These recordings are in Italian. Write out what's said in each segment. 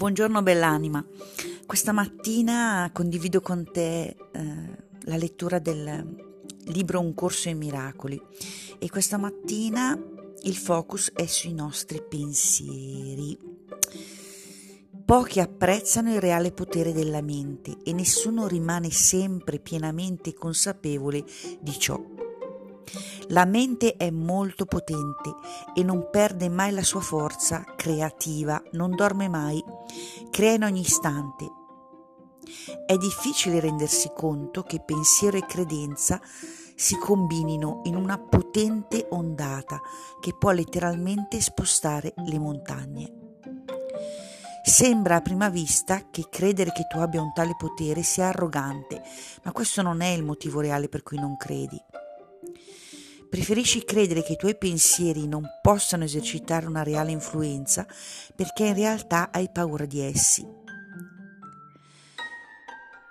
Buongiorno bell'anima. Questa mattina condivido con te eh, la lettura del libro Un corso ai miracoli e questa mattina il focus è sui nostri pensieri. Pochi apprezzano il reale potere della mente e nessuno rimane sempre pienamente consapevole di ciò la mente è molto potente e non perde mai la sua forza creativa, non dorme mai, crea in ogni istante. È difficile rendersi conto che pensiero e credenza si combinino in una potente ondata che può letteralmente spostare le montagne. Sembra a prima vista che credere che tu abbia un tale potere sia arrogante, ma questo non è il motivo reale per cui non credi. Preferisci credere che i tuoi pensieri non possano esercitare una reale influenza perché in realtà hai paura di essi.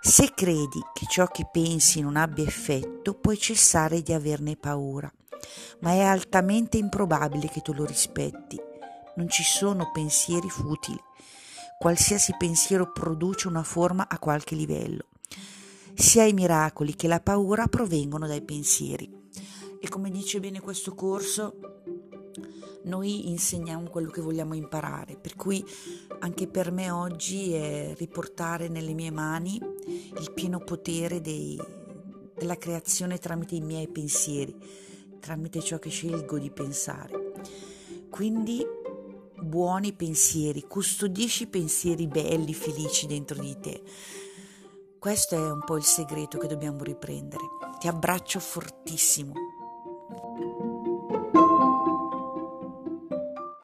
Se credi che ciò che pensi non abbia effetto, puoi cessare di averne paura, ma è altamente improbabile che tu lo rispetti. Non ci sono pensieri futili. Qualsiasi pensiero produce una forma a qualche livello. Sia i miracoli che la paura provengono dai pensieri e come dice bene questo corso, noi insegniamo quello che vogliamo imparare, per cui anche per me oggi è riportare nelle mie mani il pieno potere dei, della creazione tramite i miei pensieri, tramite ciò che scelgo di pensare. Quindi buoni pensieri, custodisci pensieri belli, felici dentro di te. Questo è un po' il segreto che dobbiamo riprendere. Ti abbraccio fortissimo. Thank you.